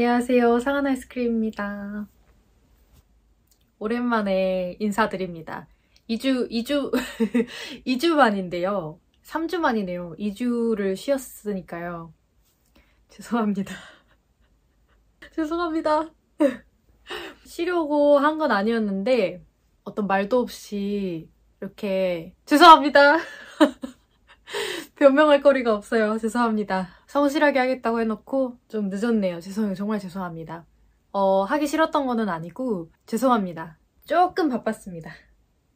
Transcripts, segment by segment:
안녕하세요. 상한 아이스크림입니다. 오랜만에 인사드립니다. 2주, 2주, 2주 만인데요. 3주 만이네요. 2주를 쉬었으니까요. 죄송합니다. 죄송합니다. 쉬려고 한 건 아니었는데, 어떤 말도 없이 이렇게, 죄송합니다. 변명할 거리가 없어요. 죄송합니다. 성실하게 하겠다고 해놓고 좀 늦었네요. 죄송해요. 정말 죄송합니다. 어, 하기 싫었던 거는 아니고 죄송합니다. 조금 바빴습니다.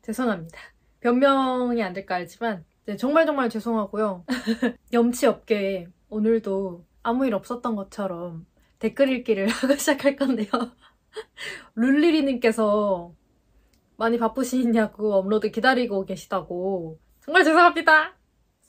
죄송합니다. 변명이 안 될까 알지만 네, 정말 정말 죄송하고요. 염치 없게 오늘도 아무 일 없었던 것처럼 댓글 읽기를 하고 시작할 건데요. 룰리리님께서 많이 바쁘시냐고 업로드 기다리고 계시다고 정말 죄송합니다.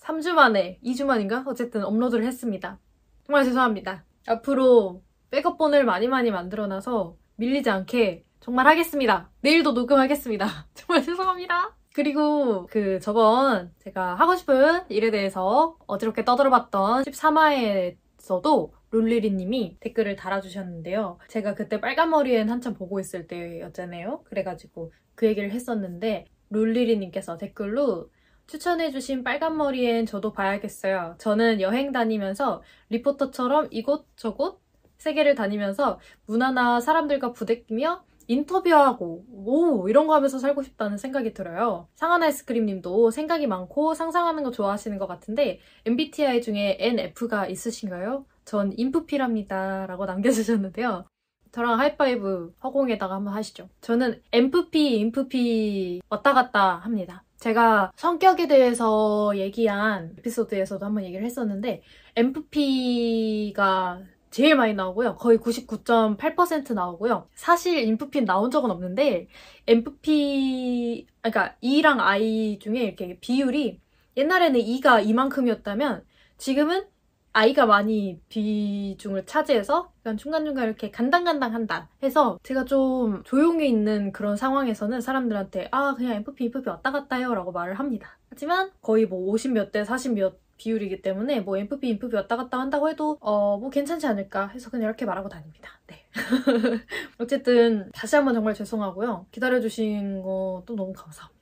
3주 만에, 2주 만인가? 어쨌든 업로드를 했습니다. 정말 죄송합니다. 앞으로 백업본을 많이 많이 만들어놔서 밀리지 않게 정말 하겠습니다. 내일도 녹음하겠습니다. 정말 죄송합니다. 그리고 그 저번 제가 하고 싶은 일에 대해서 어지럽게 떠들어봤던 13화에서도 룰리리님이 댓글을 달아주셨는데요. 제가 그때 빨간 머리엔 한참 보고 있을 때였잖아요. 그래가지고 그 얘기를 했었는데 룰리리님께서 댓글로 추천해주신 빨간 머리엔 저도 봐야겠어요. 저는 여행 다니면서 리포터처럼 이곳저곳 세계를 다니면서 문화나 사람들과 부대끼며 인터뷰하고 오 이런 거 하면서 살고 싶다는 생각이 들어요. 상한 아이스크림 님도 생각이 많고 상상하는 거 좋아하시는 것 같은데 MBTI 중에 NF가 있으신가요? 전 인프피랍니다 라고 남겨주셨는데요. 저랑 하이파이브 허공에다가 한번 하시죠. 저는 MFP, 인프피 왔다 갔다 합니다. 제가 성격에 대해서 얘기한 에피소드에서도 한번 얘기를 했었는데 MFP가 제일 많이 나오고요. 거의 99.8% 나오고요. 사실 인프피 나온 적은 없는데 MFP 그러니까 E랑 I 중에 이렇게 비율이 옛날에는 E가 이만큼이었다면 지금은 아이가 많이 비중을 차지해서 약간 중간중간 이렇게 간당간당한다 해서 제가 좀 조용히 있는 그런 상황에서는 사람들한테 아 그냥 FP, FP 왔다 갔다 해요 라고 말을 합니다. 하지만 거의 뭐 50몇 대 40몇 비율이기 때문에 뭐 MFP, 인프피 왔다 갔다 한다고 해도 어 뭐 괜찮지 않을까 해서 그냥 이렇게 말하고 다닙니다. 네. 어쨌든 다시 한번 정말 죄송하고요. 기다려주신 것도 너무 감사합니다.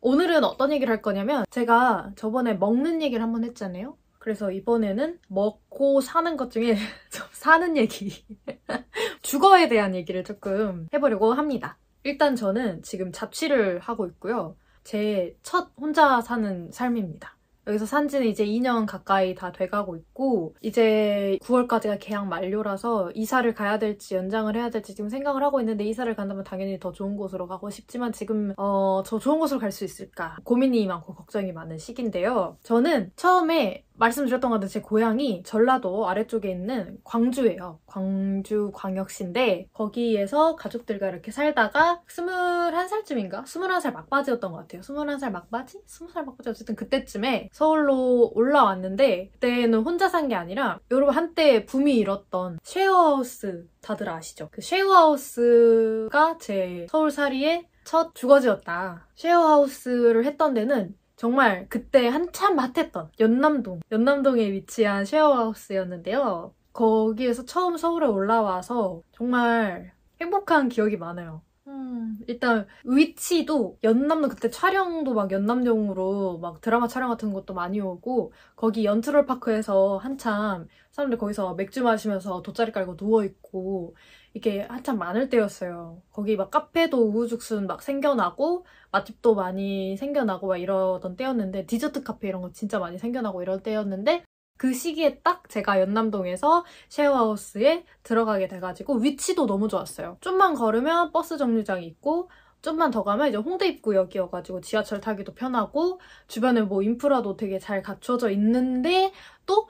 오늘은 어떤 얘기를 할 거냐면 제가 저번에 먹는 얘기를 한번 했잖아요. 그래서 이번에는 먹고 사는 것 중에 좀 사는 얘기 주거에 대한 얘기를 조금 해보려고 합니다. 일단 저는 지금 잡취를 하고 있고요. 제 첫 혼자 사는 삶입니다. 여기서 산 지는 이제 2년 가까이 다 돼가고 있고 이제 9월까지가 계약 만료라서 이사를 가야 될지 연장을 해야 될지 지금 생각을 하고 있는데 이사를 간다면 당연히 더 좋은 곳으로 가고 싶지만 지금 어, 저 좋은 곳으로 갈 수 있을까 고민이 많고 걱정이 많은 시기인데요. 저는 처음에 말씀드렸던 것 같은 제 고향이 전라도 아래쪽에 있는 광주예요. 광주 광역시인데 거기에서 가족들과 이렇게 살다가 21살쯤인가? 21살 막바지였던 것 같아요. 21살 막바지? 20살 막바지 어쨌든 그때쯤에 서울로 올라왔는데 그때는 혼자 산 게 아니라 여러분 한때 붐이 일었던 쉐어하우스 다들 아시죠? 그 쉐어하우스가 제 서울살이의 첫 주거지였다. 쉐어하우스를 했던 데는 정말 그때 한참 핫했던 연남동, 연남동에 위치한 쉐어하우스였는데요. 거기에서 처음 서울에 올라와서 정말 행복한 기억이 많아요. 음, 일단 위치도 연남동 그때 촬영도 막 연남동으로 막 드라마 촬영 같은 것도 많이 오고 거기 연트롤파크에서 한참 사람들 거기서 맥주 마시면서 돗자리 깔고 누워 있고 이게 한참 많을 때였어요. 거기 막 카페도 우후죽순 막 생겨나고 맛집도 많이 생겨나고 막 이러던 때였는데 디저트 카페 이런 거 진짜 많이 생겨나고 이럴 때였는데 그 시기에 딱 제가 연남동에서 쉐어하우스에 들어가게 돼가지고 위치도 너무 좋았어요. 좀만 걸으면 버스 정류장이 있고 좀만 더 가면 이제 홍대 입구역이어가지고 지하철 타기도 편하고 주변에 뭐 인프라도 되게 잘 갖춰져 있는데 또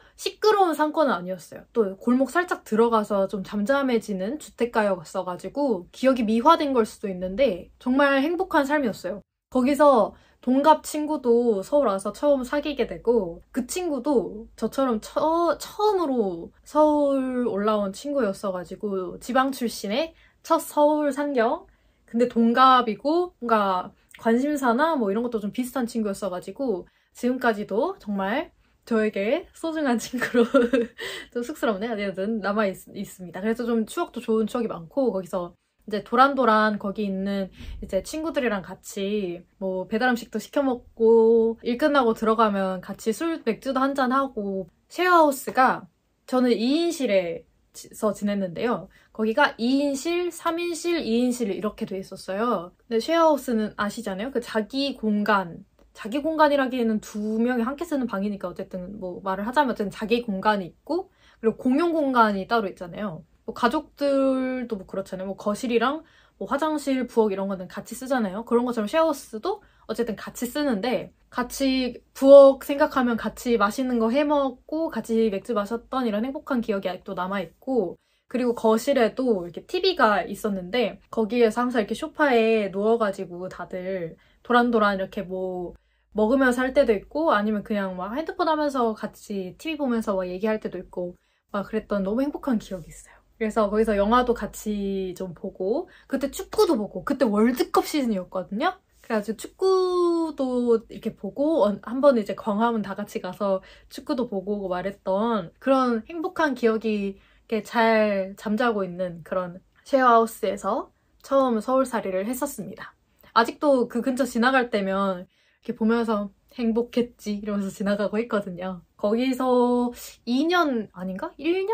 시끄러운 상권은 아니었어요. 또 골목 살짝 들어가서 좀 잠잠해지는 주택가였어가지고 기억이 미화된 걸 수도 있는데 정말 행복한 삶이었어요. 거기서 동갑 친구도 서울 와서 처음 사귀게 되고 그 친구도 저처럼 처, 처음으로 서울 올라온 친구였어가지고 지방 출신의 첫 서울 상경 근데 동갑이고 뭔가 관심사나 뭐 이런 것도 좀 비슷한 친구였어가지고 지금까지도 정말 저에게 소중한 친구로 좀 쑥스럽네요. 어쨌든 남아 있, 있습니다. 그래서 좀 추억도 좋은 추억이 많고 거기서 이제 도란도란 거기 있는 이제 친구들이랑 같이 뭐 배달 음식도 시켜 먹고 일 끝나고 들어가면 같이 술 맥주도 한잔 하고 쉐어하우스가 저는 2인실에서 지냈는데요. 거기가 2인실, 3인실, 2인실 이렇게 돼 있었어요. 근데 쉐어하우스는 아시잖아요. 그 자기 공간 자기 공간이라기에는 두 명이 함께 쓰는 방이니까 어쨌든 뭐 말을 하자면 어쨌든 자기 공간이 있고 그리고 공용 공간이 따로 있잖아요. 뭐 가족들도 뭐 그렇잖아요. 뭐 거실이랑 뭐 화장실, 부엌 이런 거는 같이 쓰잖아요. 그런 것처럼 쉐어하우스도 어쨌든 같이 쓰는데 같이 부엌 생각하면 같이 맛있는 거 해먹고 같이 맥주 마셨던 이런 행복한 기억이 아직도 남아있고 그리고 거실에도 이렇게 TV가 있었는데 거기에서 항상 이렇게 소파에 누워가지고 다들 도란도란 이렇게 뭐 먹으면서 할 때도 있고 아니면 그냥 막 핸드폰 하면서 같이 TV 보면서 막 얘기할 때도 있고 막 그랬던 너무 행복한 기억이 있어요. 그래서 거기서 영화도 같이 좀 보고 그때 축구도 보고 그때 월드컵 시즌이었거든요. 그래가지고 축구도 이렇게 보고 한 번 이제 광화문 다 같이 가서 축구도 보고 말했던 그런 행복한 기억이 잘 잠자고 있는 그런 쉐어하우스에서 처음 서울살이를 했었습니다. 아직도 그 근처 지나갈 때면 이렇게 보면서 행복했지 이러면서 지나가고 있거든요. 거기서 2년 아닌가? 1년?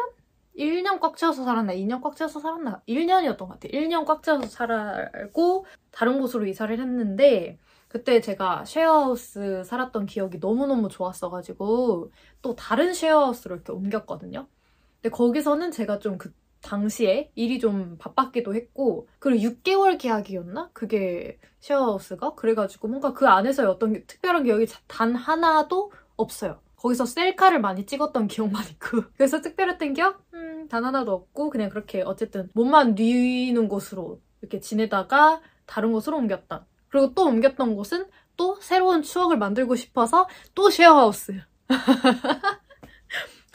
1년 꽉 채워서 살았나? 2년 꽉 채워서 살았나? 1년이었던 것 같아요. 1년 꽉 채워서 살고 다른 곳으로 이사를 했는데 그때 제가 쉐어하우스 살았던 기억이 너무너무 좋았어가지고 또 다른 쉐어하우스로 이렇게 옮겼거든요. 근데 거기서는 제가 좀 그 당시에 일이 좀 바빴기도 했고 그리고 6개월 계약이었나? 그게 쉐어하우스가? 그래가지고 뭔가 그 안에서 어떤 특별한 기억이 단 하나도 없어요. 거기서 셀카를 많이 찍었던 기억만 있고 그래서 특별했던 기억? 음, 단 하나도 없고 그냥 그렇게 어쨌든 몸만 뉘는 곳으로 이렇게 지내다가 다른 곳으로 옮겼다. 그리고 또 옮겼던 곳은 또 새로운 추억을 만들고 싶어서 또 쉐어하우스.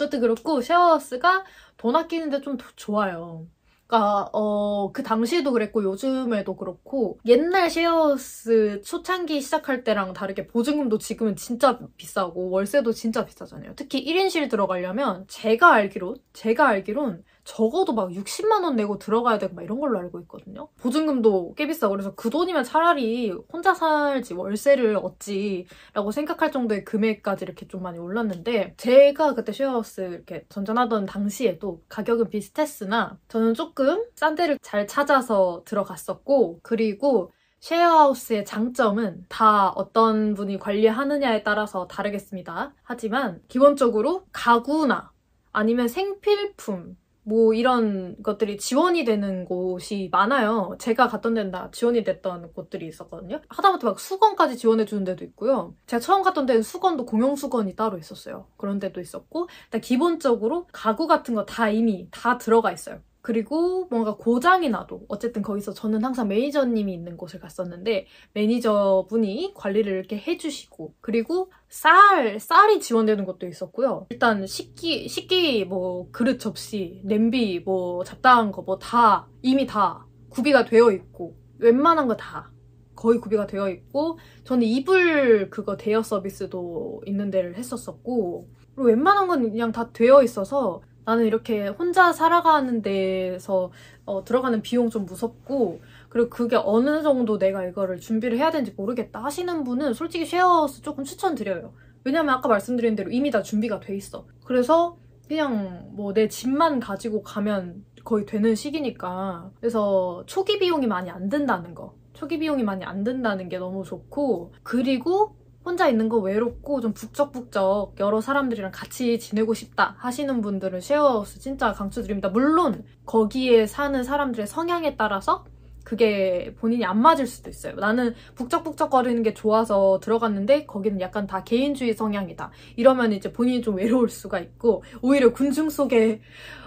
그것도 그렇고 쉐어하우스가 돈 아끼는데 좀 좋아요. 그러니까 어, 그 당시에도 그랬고 요즘에도 그렇고 옛날 쉐어하우스 초창기 시작할 때랑 다르게 보증금도 지금은 진짜 비싸고 월세도 진짜 비싸잖아요. 특히 1인실 들어가려면 제가 알기로 제가 알기론 적어도 막 60만 원 내고 들어가야 되고 막 이런 걸로 알고 있거든요. 보증금도 꽤 비싸고 그래서 그 돈이면 차라리 혼자 살지 월세를 얻지라고 생각할 정도의 금액까지 이렇게 좀 많이 올랐는데 제가 그때 쉐어하우스 이렇게 전전하던 당시에도 가격은 비슷했으나 저는 조금 싼 데를 잘 찾아서 들어갔었고 그리고 쉐어하우스의 장점은 다 어떤 분이 관리하느냐에 따라서 다르겠습니다. 하지만 기본적으로 가구나 아니면 생필품 뭐 이런 것들이 지원이 되는 곳이 많아요. 제가 갔던 데는 다 지원이 됐던 곳들이 있었거든요. 하다못해 막 수건까지 지원해 주는 데도 있고요. 제가 처음 갔던 데는 수건도 공용 수건이 따로 있었어요. 그런 데도 있었고 일단 기본적으로 가구 같은 거 다 이미 다 들어가 있어요. 그리고 뭔가 고장이 나도 어쨌든 거기서 저는 항상 매니저님이 있는 곳을 갔었는데 매니저분이 관리를 이렇게 해주시고 그리고 쌀, 쌀이 지원되는 것도 있었고요. 일단 식기, 식기 뭐 그릇 접시, 냄비 뭐 잡다한 거 뭐 다 이미 다 구비가 되어 있고 웬만한 거 다 거의 구비가 되어 있고 저는 이불 그거 대여 서비스도 있는 데를 했었었고 그리고 웬만한 건 그냥 다 되어 있어서 나는 이렇게 혼자 살아가는 데서 어, 들어가는 비용 좀 무섭고 그리고 그게 어느 정도 내가 이거를 준비를 해야 되는지 모르겠다 하시는 분은 솔직히 쉐어하우스 조금 추천드려요. 왜냐면 아까 말씀드린 대로 이미 다 준비가 돼 있어. 그래서 그냥 뭐 내 집만 가지고 가면 거의 되는 시기니까 그래서 초기 비용이 많이 안 든다는 거 초기 비용이 많이 안 든다는 게 너무 좋고 그리고 혼자 있는 거 외롭고 좀 북적북적 여러 사람들이랑 같이 지내고 싶다 하시는 분들은 쉐어하우스 진짜 강추드립니다. 물론 거기에 사는 사람들의 성향에 따라서 그게 본인이 안 맞을 수도 있어요. 나는 북적북적거리는 게 좋아서 들어갔는데 거기는 약간 다 개인주의 성향이다. 이러면 이제 본인이 좀 외로울 수가 있고 오히려 군중 속에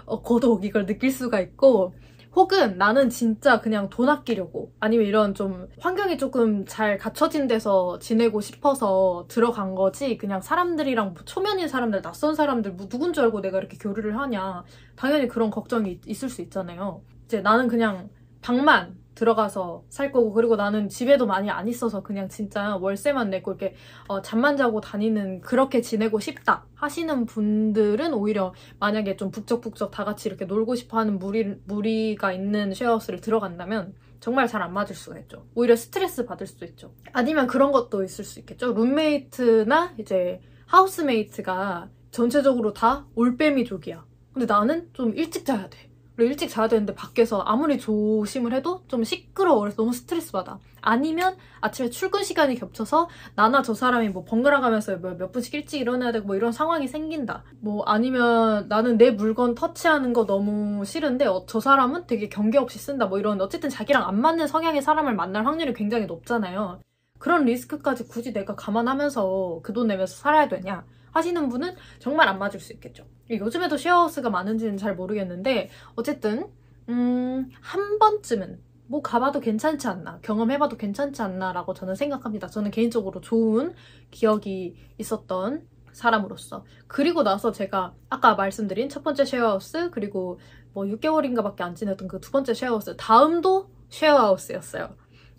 어, 거독 이걸 느낄 수가 있고 혹은 나는 진짜 그냥 돈 아끼려고 아니면 이런 좀 환경이 조금 잘 갖춰진 데서 지내고 싶어서 들어간 거지 그냥 사람들이랑 뭐 초면인 사람들 낯선 사람들 뭐 누군 줄 알고 내가 이렇게 교류를 하냐. 당연히 그런 걱정이 있을 수 있잖아요. 이제 나는 그냥 방만 들어가서 살 거고 그리고 나는 집에도 많이 안 있어서 그냥 진짜 월세만 내고 이렇게 어, 잠만 자고 다니는 그렇게 지내고 싶다 하시는 분들은 오히려 만약에 좀 북적북적 다 같이 이렇게 놀고 싶어 하는 무리, 무리가 있는 쉐어하우스를 들어간다면 정말 잘 안 맞을 수가 있죠. 오히려 스트레스 받을 수도 있죠. 아니면 그런 것도 있을 수 있겠죠. 룸메이트나 이제 하우스메이트가 전체적으로 다 올빼미족이야. 근데 나는 좀 일찍 자야 돼. 일찍 자야 되는데 밖에서 아무리 조심을 해도 좀 시끄러워. 그래서 너무 스트레스 받아. 아니면 아침에 출근 시간이 겹쳐서 나나 저 사람이 뭐 번갈아 가면서 몇, 몇 분씩 일찍 일어나야 되고 뭐 이런 상황이 생긴다. 뭐 아니면 나는 내 물건 터치하는 거 너무 싫은데 어, 저 사람은 되게 경계 없이 쓴다. 뭐 이런 어쨌든 자기랑 안 맞는 성향의 사람을 만날 확률이 굉장히 높잖아요. 그런 리스크까지 굳이 내가 감안하면서 그 돈 내면서 살아야 되냐 하시는 분은 정말 안 맞을 수 있겠죠. 요즘에도 쉐어하우스가 많은지는 잘 모르겠는데 어쨌든 음, 한 번쯤은 뭐 가봐도 괜찮지 않나 경험해봐도 괜찮지 않나 라고 저는 생각합니다. 저는 개인적으로 좋은 기억이 있었던 사람으로서 그리고 나서 제가 아까 말씀드린 첫 번째 쉐어하우스 그리고 뭐 6개월인가 밖에 안 지냈던 그 두 번째 쉐어하우스 다음도 쉐어하우스였어요.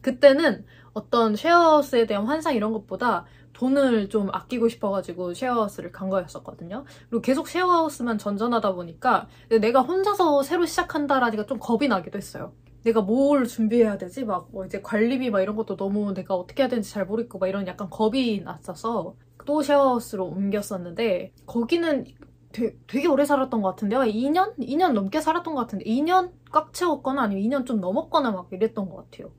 그때는 어떤 쉐어하우스에 대한 환상 이런 것보다 돈을 좀 아끼고 싶어가지고 쉐어하우스를 간 거였었거든요. 그리고 계속 쉐어하우스만 전전하다 보니까 내가 혼자서 새로 시작한다라니까 좀 겁이 나기도 했어요. 내가 뭘 준비해야 되지? 막 뭐 이제 관리비 막 이런 것도 너무 내가 어떻게 해야 되는지 잘 모르겠고 막 이런 약간 겁이 났어서 또 쉐어하우스로 옮겼었는데 거기는 되게, 오래 살았던 것 같은데요. 2년? 2년 넘게 살았던 것 같은데 2년 꽉 채웠거나 아니면 2년 좀 넘었거나 막 이랬던 것 같아요.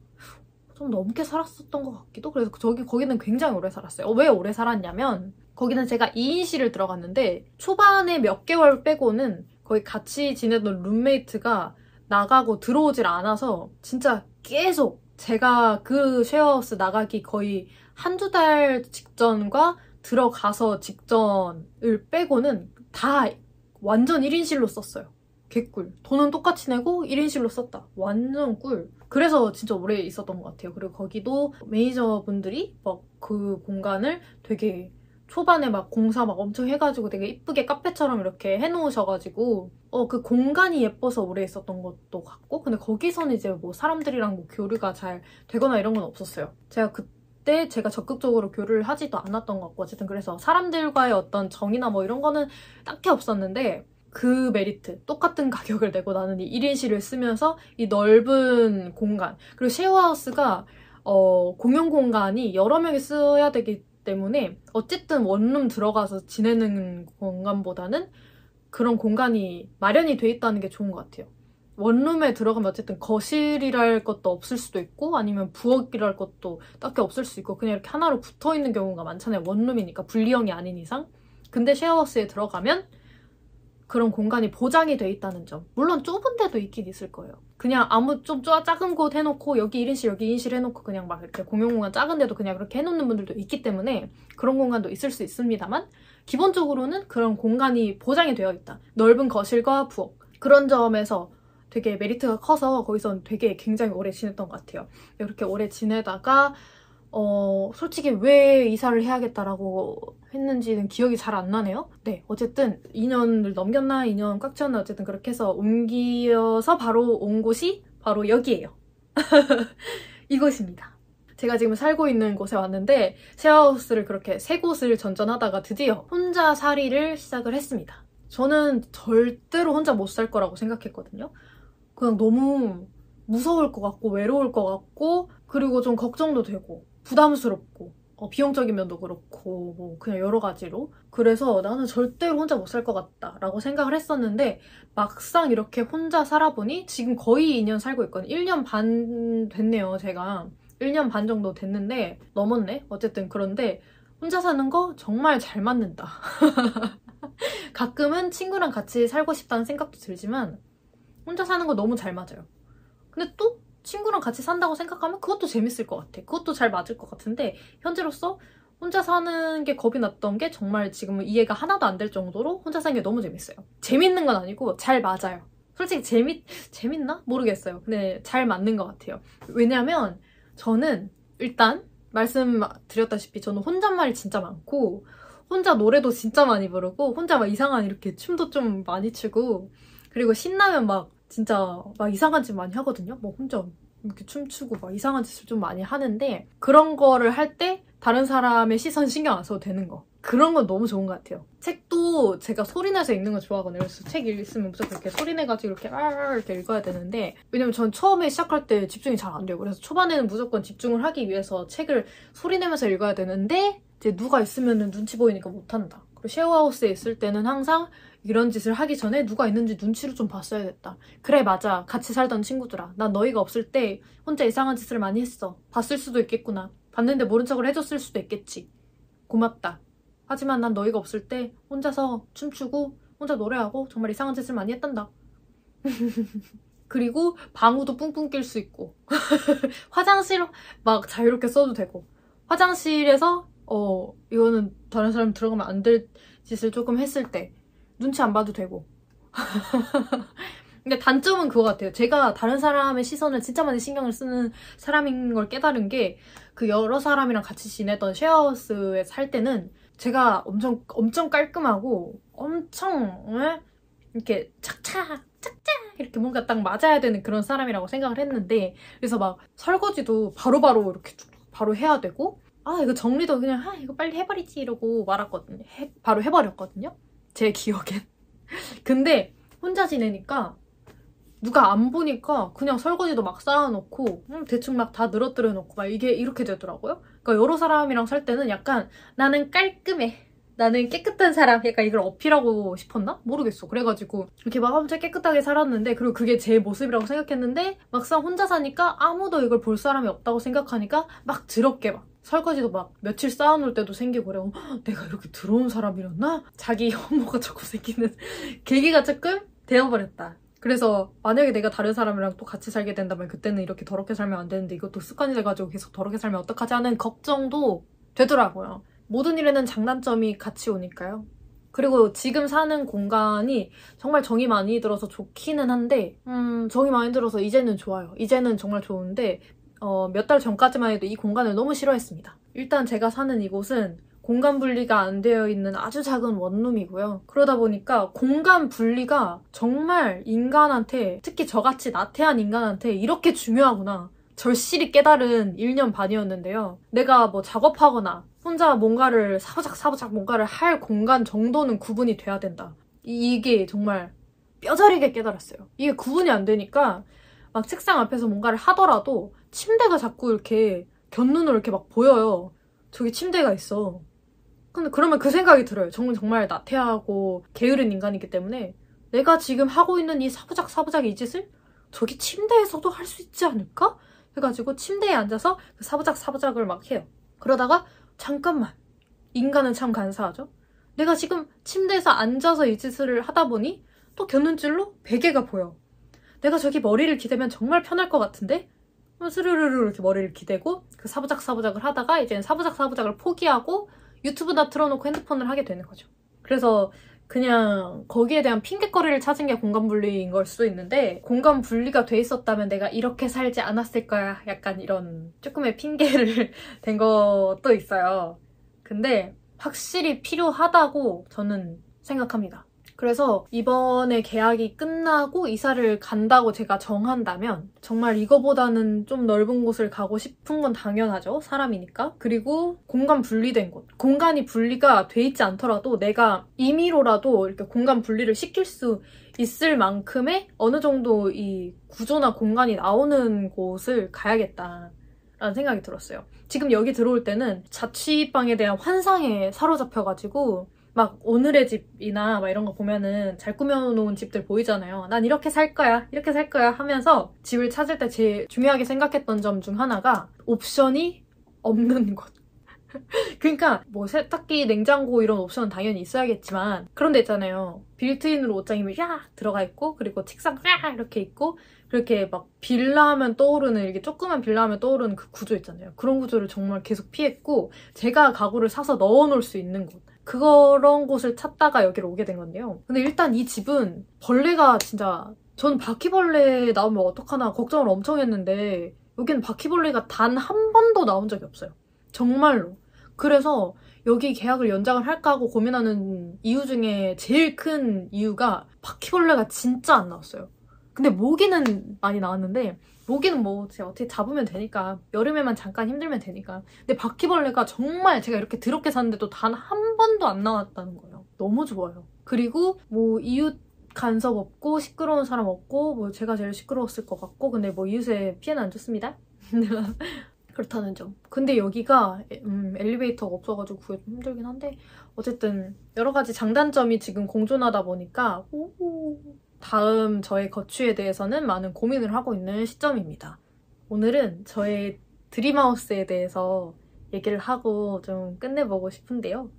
좀 넘게 살았었던 것 같기도 그래서 저기 거기는 굉장히 오래 살았어요. 왜 오래 살았냐면 거기는 제가 2인실을 들어갔는데 초반에 몇 개월 빼고는 거의 같이 지내던 룸메이트가 나가고 들어오질 않아서 진짜 계속 제가 그 쉐어하우스 나가기 거의 한두 달 직전과 들어가서 직전을 빼고는 다 완전 1인실로 썼어요. 개꿀. 돈은 똑같이 내고 1인실로 썼다. 완전 꿀. 그래서 진짜 오래 있었던 것 같아요. 그리고 거기도 매니저분들이 막 그 공간을 되게 초반에 막 공사 막 엄청 해가지고 되게 이쁘게 카페처럼 이렇게 해놓으셔가지고 어 그 공간이 예뻐서 오래 있었던 것도 같고 근데 거기서는 이제 뭐 사람들이랑 뭐 교류가 잘 되거나 이런 건 없었어요. 제가 그때 제가 적극적으로 교류를 하지도 않았던 것 같고 어쨌든 그래서 사람들과의 어떤 정이나 뭐 이런 거는 딱히 없었는데 그 메리트 똑같은 가격을 내고 나는 이 1인실을 쓰면서 이 넓은 공간 그리고 쉐어하우스가 어, 공용 공간이 여러 명이 써야 되기 때문에 어쨌든 원룸 들어가서 지내는 공간보다는 그런 공간이 마련이 돼 있다는 게 좋은 것 같아요. 원룸에 들어가면 어쨌든 거실이랄 것도 없을 수도 있고 아니면 부엌이랄 것도 딱히 없을 수 있고 그냥 이렇게 하나로 붙어 있는 경우가 많잖아요. 원룸이니까 분리형이 아닌 이상. 근데 쉐어하우스에 들어가면 그런 공간이 보장이 돼 있다는 점. 물론 좁은 데도 있긴 있을 거예요. 그냥 아무 좀 작은 곳 해놓고 여기 1인실 여기 2인실 해놓고 그냥 막 이렇게 공용 공간 작은 데도 그냥 그렇게 해놓는 분들도 있기 때문에 그런 공간도 있을 수 있습니다만 기본적으로는 그런 공간이 보장이 되어 있다. 넓은 거실과 부엌. 그런 점에서 되게 메리트가 커서 거기서 되게 굉장히 오래 지냈던 것 같아요. 이렇게 오래 지내다가 어, 솔직히 왜 이사를 해야겠다라고 했는지는 기억이 잘 안 나네요. 네, 어쨌든 2년을 넘겼나 2년 꽉 채웠나 어쨌든 그렇게 해서 옮겨서 바로 온 곳이 바로 여기예요. 이곳입니다. 제가 지금 살고 있는 곳에 왔는데 쉐어하우스를 그렇게 세 곳을 전전하다가 드디어 혼자 살이를 시작을 했습니다. 저는 절대로 혼자 못 살 거라고 생각했거든요. 그냥 너무 무서울 것 같고 외로울 것 같고 그리고 좀 걱정도 되고 부담스럽고 어, 비용적인 면도 그렇고 뭐 그냥 여러 가지로 그래서 나는 절대로 혼자 못 살 것 같다라고 생각을 했었는데 막상 이렇게 혼자 살아보니 지금 거의 2년 살고 있거든요. 1년 반 됐네요, 제가. 1년 반 정도 됐는데 넘었네. 어쨌든 그런데 혼자 사는 거 정말 잘 맞는다. 가끔은 친구랑 같이 살고 싶다는 생각도 들지만 혼자 사는 거 너무 잘 맞아요. 근데 또 친구랑 같이 산다고 생각하면 그것도 재밌을 것 같아. 그것도 잘 맞을 것 같은데 현재로서 혼자 사는 게 겁이 났던 게 정말 지금은 이해가 하나도 안 될 정도로 혼자 사는 게 너무 재밌어요. 재밌는 건 아니고 잘 맞아요. 솔직히 재밌, 재밌나? 모르겠어요. 근데 잘 맞는 것 같아요. 왜냐면 저는 일단 말씀드렸다시피 저는 혼잣말이 진짜 많고 혼자 노래도 진짜 많이 부르고 혼자 막 이상한 이렇게 춤도 좀 많이 추고 그리고 신나면 막 진짜 막 이상한 짓 많이 하거든요. 뭐 혼자 이렇게 춤추고 막 이상한 짓을 좀 많이 하는데 그런 거를 할 때 다른 사람의 시선 신경 안 써도 되는 거. 그런 건 너무 좋은 것 같아요. 책도 제가 소리내서 읽는 거 좋아하거든요. 그래서 책 읽으면 무조건 이렇게 소리내가지고 이렇게 아 이렇게 읽어야 되는데 왜냐면 전 처음에 시작할 때 집중이 잘 안 돼요. 그래서 초반에는 무조건 집중을 하기 위해서 책을 소리내면서 읽어야 되는데 이제 누가 있으면 눈치 보이니까 못한다. 쉐어하우스에 있을 때는 항상 이런 짓을 하기 전에 누가 있는지 눈치를 좀 봤어야겠다. 그래 맞아. 같이 살던 친구들아. 난 너희가 없을 때 혼자 이상한 짓을 많이 했어. 봤을 수도 있겠구나. 봤는데 모른 척을 해줬을 수도 있겠지. 고맙다. 하지만 난 너희가 없을 때 혼자서 춤추고 혼자 노래하고 정말 이상한 짓을 많이 했단다. 그리고 방우도 뿡뿡 낄 수 있고 화장실 막 자유롭게 써도 되고 화장실에서 어 이거는 다른 사람 들어가면 안 될 짓을 조금 했을 때 눈치 안 봐도 되고 근데 단점은 그거 같아요. 제가 다른 사람의 시선을 진짜 많이 신경을 쓰는 사람인 걸 깨달은 게 그 여러 사람이랑 같이 지내던 쉐어하우스에 살 때는 제가 엄청 엄청 깔끔하고 엄청 에? 이렇게 착착 착착 이렇게 뭔가 딱 맞아야 되는 그런 사람이라고 생각을 했는데 그래서 막 설거지도 바로바로 바로 이렇게 바로 해야 되고 아 이거 정리도 그냥 아 이거 빨리 해버리지 이러고 말았거든요. 해, 바로 해버렸거든요. 제 기억엔. 근데 혼자 지내니까 누가 안 보니까 그냥 설거지도 막 쌓아놓고 음, 대충 막 다 늘어뜨려 놓고 막 이게 이렇게 되더라고요. 그러니까 여러 사람이랑 살 때는 약간 나는 깔끔해. 나는 깨끗한 사람 약간 이걸 어필하고 싶었나? 모르겠어. 그래가지고 이렇게 막 엄청 깨끗하게 살았는데 그리고 그게 제 모습이라고 생각했는데 막상 혼자 사니까 아무도 이걸 볼 사람이 없다고 생각하니까 막 더럽게 막 설거지도 막 며칠 쌓아놓을 때도 생기고 그래. 내가 이렇게 더러운 사람이었나? 자기 혐오가 자꾸 생기는 계기가 조금 되어버렸다. 그래서 만약에 내가 다른 사람이랑 또 같이 살게 된다면 그때는 이렇게 더럽게 살면 안 되는데 이것도 습관이 돼가지고 계속 더럽게 살면 어떡하지 하는 걱정도 되더라고요. 모든 일에는 장단점이 같이 오니까요. 그리고 지금 사는 공간이 정말 정이 많이 들어서 좋기는 한데 음, 정이 많이 들어서 이제는 좋아요. 이제는 정말 좋은데 어, 몇 달 전까지만 해도 이 공간을 너무 싫어했습니다. 일단 제가 사는 이곳은 공간 분리가 안 되어 있는 아주 작은 원룸이고요. 그러다 보니까 공간 분리가 정말 인간한테 특히 저같이 나태한 인간한테 이렇게 중요하구나. 절실히 깨달은 1년 반이었는데요. 내가 뭐 작업하거나 혼자 뭔가를 사부작 사부작 뭔가를 할 공간 정도는 구분이 돼야 된다. 이게 정말 뼈저리게 깨달았어요. 이게 구분이 안 되니까 막 책상 앞에서 뭔가를 하더라도 침대가 자꾸 이렇게 곁눈으로 이렇게 막 보여요. 저기 침대가 있어. 근데 그러면 그 생각이 들어요. 정말 정말 나태하고 게으른 인간이기 때문에 내가 지금 하고 있는 이 사부작 사부작 이 짓을 저기 침대에서도 할 수 있지 않을까? 해가지고 침대에 앉아서 그 사부작 사부작을 막 해요. 그러다가 잠깐만 인간은 참 간사하죠. 내가 지금 침대에서 앉아서 이 짓을 하다 보니 또 곁눈질로 베개가 보여. 내가 저기 머리를 기대면 정말 편할 것 같은데? 스르르르 이렇게 머리를 기대고 그 사부작 사부작을 하다가 이제 사부작 사부작을 포기하고 유튜브다 틀어놓고 핸드폰을 하게 되는 거죠. 그래서 그냥 거기에 대한 핑계거리를 찾은 게 공간 분리인 걸 수도 있는데 공간 분리가 돼 있었다면 내가 이렇게 살지 않았을 거야 약간 이런 조금의 핑계를 댄 것도 있어요. 근데 확실히 필요하다고 저는 생각합니다. 그래서 이번에 계약이 끝나고 이사를 간다고 제가 정한다면 정말 이거보다는 좀 넓은 곳을 가고 싶은 건 당연하죠. 사람이니까. 그리고 공간 분리된 곳. 공간이 분리가 돼 있지 않더라도 내가 임의로라도 이렇게 공간 분리를 시킬 수 있을 만큼의 어느 정도 이 구조나 공간이 나오는 곳을 가야겠다. 라는 생각이 들었어요. 지금 여기 들어올 때는 자취방에 대한 환상에 사로잡혀가지고 막 오늘의 집이나 막 이런 거 보면은 잘 꾸며놓은 집들 보이잖아요. 난 이렇게 살 거야, 이렇게 살 거야 하면서 집을 찾을 때 제일 중요하게 생각했던 점 중 하나가 옵션이 없는 것. 그러니까 뭐 세탁기, 냉장고 이런 옵션은 당연히 있어야겠지만 그런 데 있잖아요. 빌트인으로 옷장이 야 들어가 있고 그리고 책상 야 이렇게 있고 그렇게 막 빌라 하면 떠오르는 이렇게 조그만 빌라 하면 떠오르는 그 구조 있잖아요. 그런 구조를 정말 계속 피했고 제가 가구를 사서 넣어놓을 수 있는 곳. 그런 곳을 찾다가 여기로 오게 된 건데요. 근데 일단 이 집은 벌레가 진짜 저는 바퀴벌레 나오면 어떡하나 걱정을 엄청 했는데 여기는 바퀴벌레가 단 한 번도 나온 적이 없어요. 정말로. 그래서 여기 계약을 연장을 할까 하고 고민하는 이유 중에 제일 큰 이유가 바퀴벌레가 진짜 안 나왔어요. 근데 모기는 많이 나왔는데 모기는 뭐 제가 어떻게 잡으면 되니까 여름에만 잠깐 힘들면 되니까. 근데 바퀴벌레가 정말 제가 이렇게 더럽게 샀는데도 단 한 번도 안 나왔다는 거예요. 너무 좋아요. 그리고 뭐 이웃 간섭 없고 시끄러운 사람 없고 뭐 제가 제일 시끄러웠을 것 같고 근데 뭐 이웃에 피해는 안 줬습니다. 그렇다는 점. 근데 여기가 음, 엘리베이터가 없어가지고 구하기 좀 힘들긴 한데 어쨌든 여러 가지 장단점이 지금 공존하다 보니까 오, 다음 저의 거취에 대해서는 많은 고민을 하고 있는 시점입니다. 오늘은 저의 드림하우스에 대해서 얘기를 하고 좀 끝내보고 싶은데요.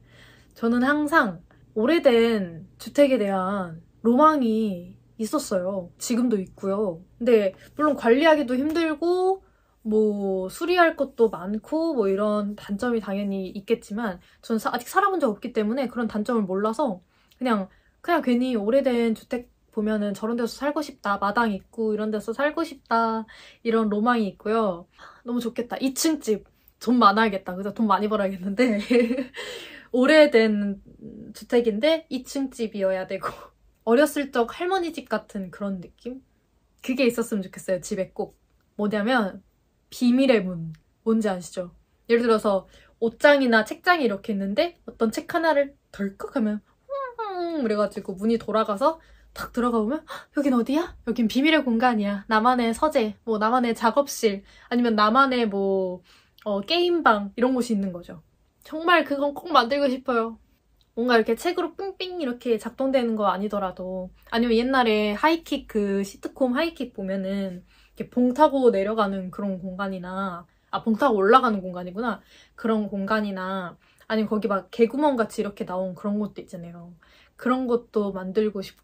저는 항상 오래된 주택에 대한 로망이 있었어요. 지금도 있고요. 근데 물론 관리하기도 힘들고 뭐 수리할 것도 많고 뭐 이런 단점이 당연히 있겠지만 저는 아직 살아본 적 없기 때문에 그런 단점을 몰라서 그냥 그냥 괜히 오래된 주택 보면은 저런 데서 살고 싶다 마당 있고 이런 데서 살고 싶다 이런 로망이 있고요. 너무 좋겠다. 2층 집 돈 많아야겠다. 그래서 돈 많이 벌어야겠는데. 오래된 주택인데 2층 집이어야 되고. 어렸을 적 할머니 집 같은 그런 느낌? 그게 있었으면 좋겠어요 집에 꼭. 뭐냐면 비밀의 문. 뭔지 아시죠? 예를 들어서 옷장이나 책장이 이렇게 있는데 어떤 책 하나를 덜컥 하면 음 그래가지고 문이 돌아가서 딱 들어가 보면 여긴 어디야? 여긴 비밀의 공간이야. 나만의 서재, 뭐 나만의 작업실, 아니면 나만의 뭐 어, 게임방 이런 곳이 있는 거죠. 정말 그건 꼭 만들고 싶어요. 뭔가 이렇게 책으로 삥삥 이렇게 작동되는 거 아니더라도 아니면 옛날에 하이킥 그 시트콤 하이킥 보면은 이렇게 봉 타고 내려가는 그런 공간이나 아 봉 타고 올라가는 공간이구나 그런 공간이나 아니면 거기 막 개구멍 같이 이렇게 나온 그런 것도 있잖아요. 그런 것도 만들고 싶고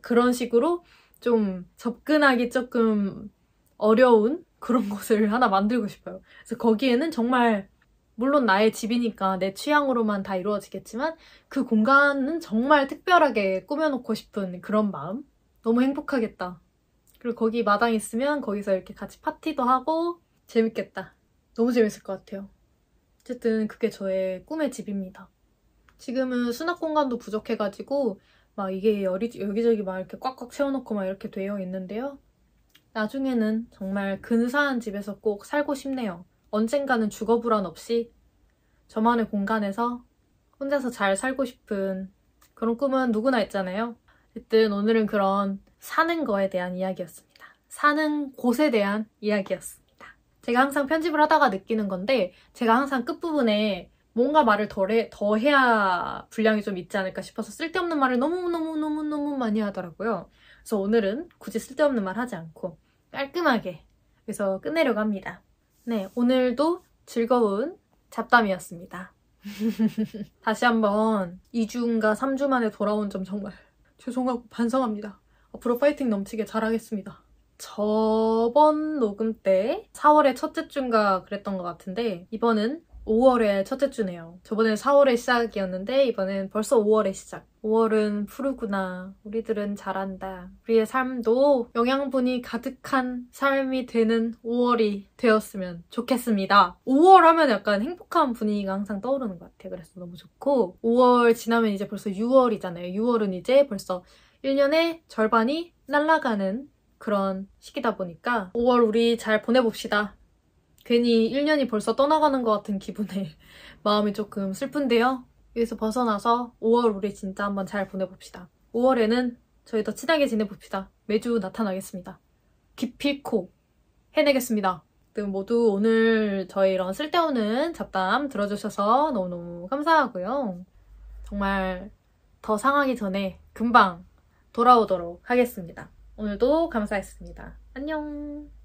그런 식으로 좀 접근하기 조금 어려운 그런 곳을 하나 만들고 싶어요. 그래서 거기에는 정말 물론 나의 집이니까 내 취향으로만 다 이루어지겠지만 그 공간은 정말 특별하게 꾸며놓고 싶은 그런 마음? 너무 행복하겠다. 그리고 거기 마당 있으면 거기서 이렇게 같이 파티도 하고 재밌겠다. 너무 재밌을 것 같아요. 어쨌든 그게 저의 꿈의 집입니다. 지금은 수납 공간도 부족해가지고 막 이게 여리, 여기저기 막 이렇게 꽉꽉 채워놓고 막 이렇게 되어 있는데요. 나중에는 정말 근사한 집에서 꼭 살고 싶네요. 언젠가는 주거 불안 없이 저만의 공간에서 혼자서 잘 살고 싶은 그런 꿈은 누구나 있잖아요. 어쨌든 오늘은 그런 사는 거에 대한 이야기였습니다. 사는 곳에 대한 이야기였습니다. 제가 항상 편집을 하다가 느끼는 건데 제가 항상 끝부분에 뭔가 말을 덜해, 더 해야 분량이 좀 있지 않을까 싶어서 쓸데없는 말을 너무너무너무너무 많이 하더라고요. 그래서 오늘은 굳이 쓸데없는 말 하지 않고 깔끔하게 그래서 끝내려고 합니다. 네, 오늘도 즐거운 잡담이었습니다. 다시 한번 2주인가 3주 만에 돌아온 점 정말 죄송하고 반성합니다. 앞으로 파이팅 넘치게 잘하겠습니다. 저번 녹음 때 4월의 첫째 주인가 그랬던 것 같은데 이번은 5월의 첫째 주네요. 저번엔 4월의 시작이었는데 이번엔 벌써 5월의 시작. 5월은 푸르구나. 우리들은 잘한다. 우리의 삶도 영양분이 가득한 삶이 되는 5월이 되었으면 좋겠습니다. 5월 하면 약간 행복한 분위기가 항상 떠오르는 것 같아요. 그래서 너무 좋고 5월 지나면 이제 벌써 6월이잖아요. 6월은 이제 벌써 1년의 절반이 날아가는 그런 시기다 보니까 5월 우리 잘 보내봅시다. 괜히 1년이 벌써 떠나가는 것 같은 기분에 마음이 조금 슬픈데요. 여기서 벗어나서 5월 우리 진짜 한번 잘 보내봅시다. 5월에는 저희 더 친하게 지내봅시다. 매주 나타나겠습니다. 기필코 해내겠습니다. 모두 오늘 저희 이런 쓸데없는 잡담 들어주셔서 너무너무 감사하고요. 정말 더 상하기 전에 금방 돌아오도록 하겠습니다. 오늘도 감사했습니다. 안녕!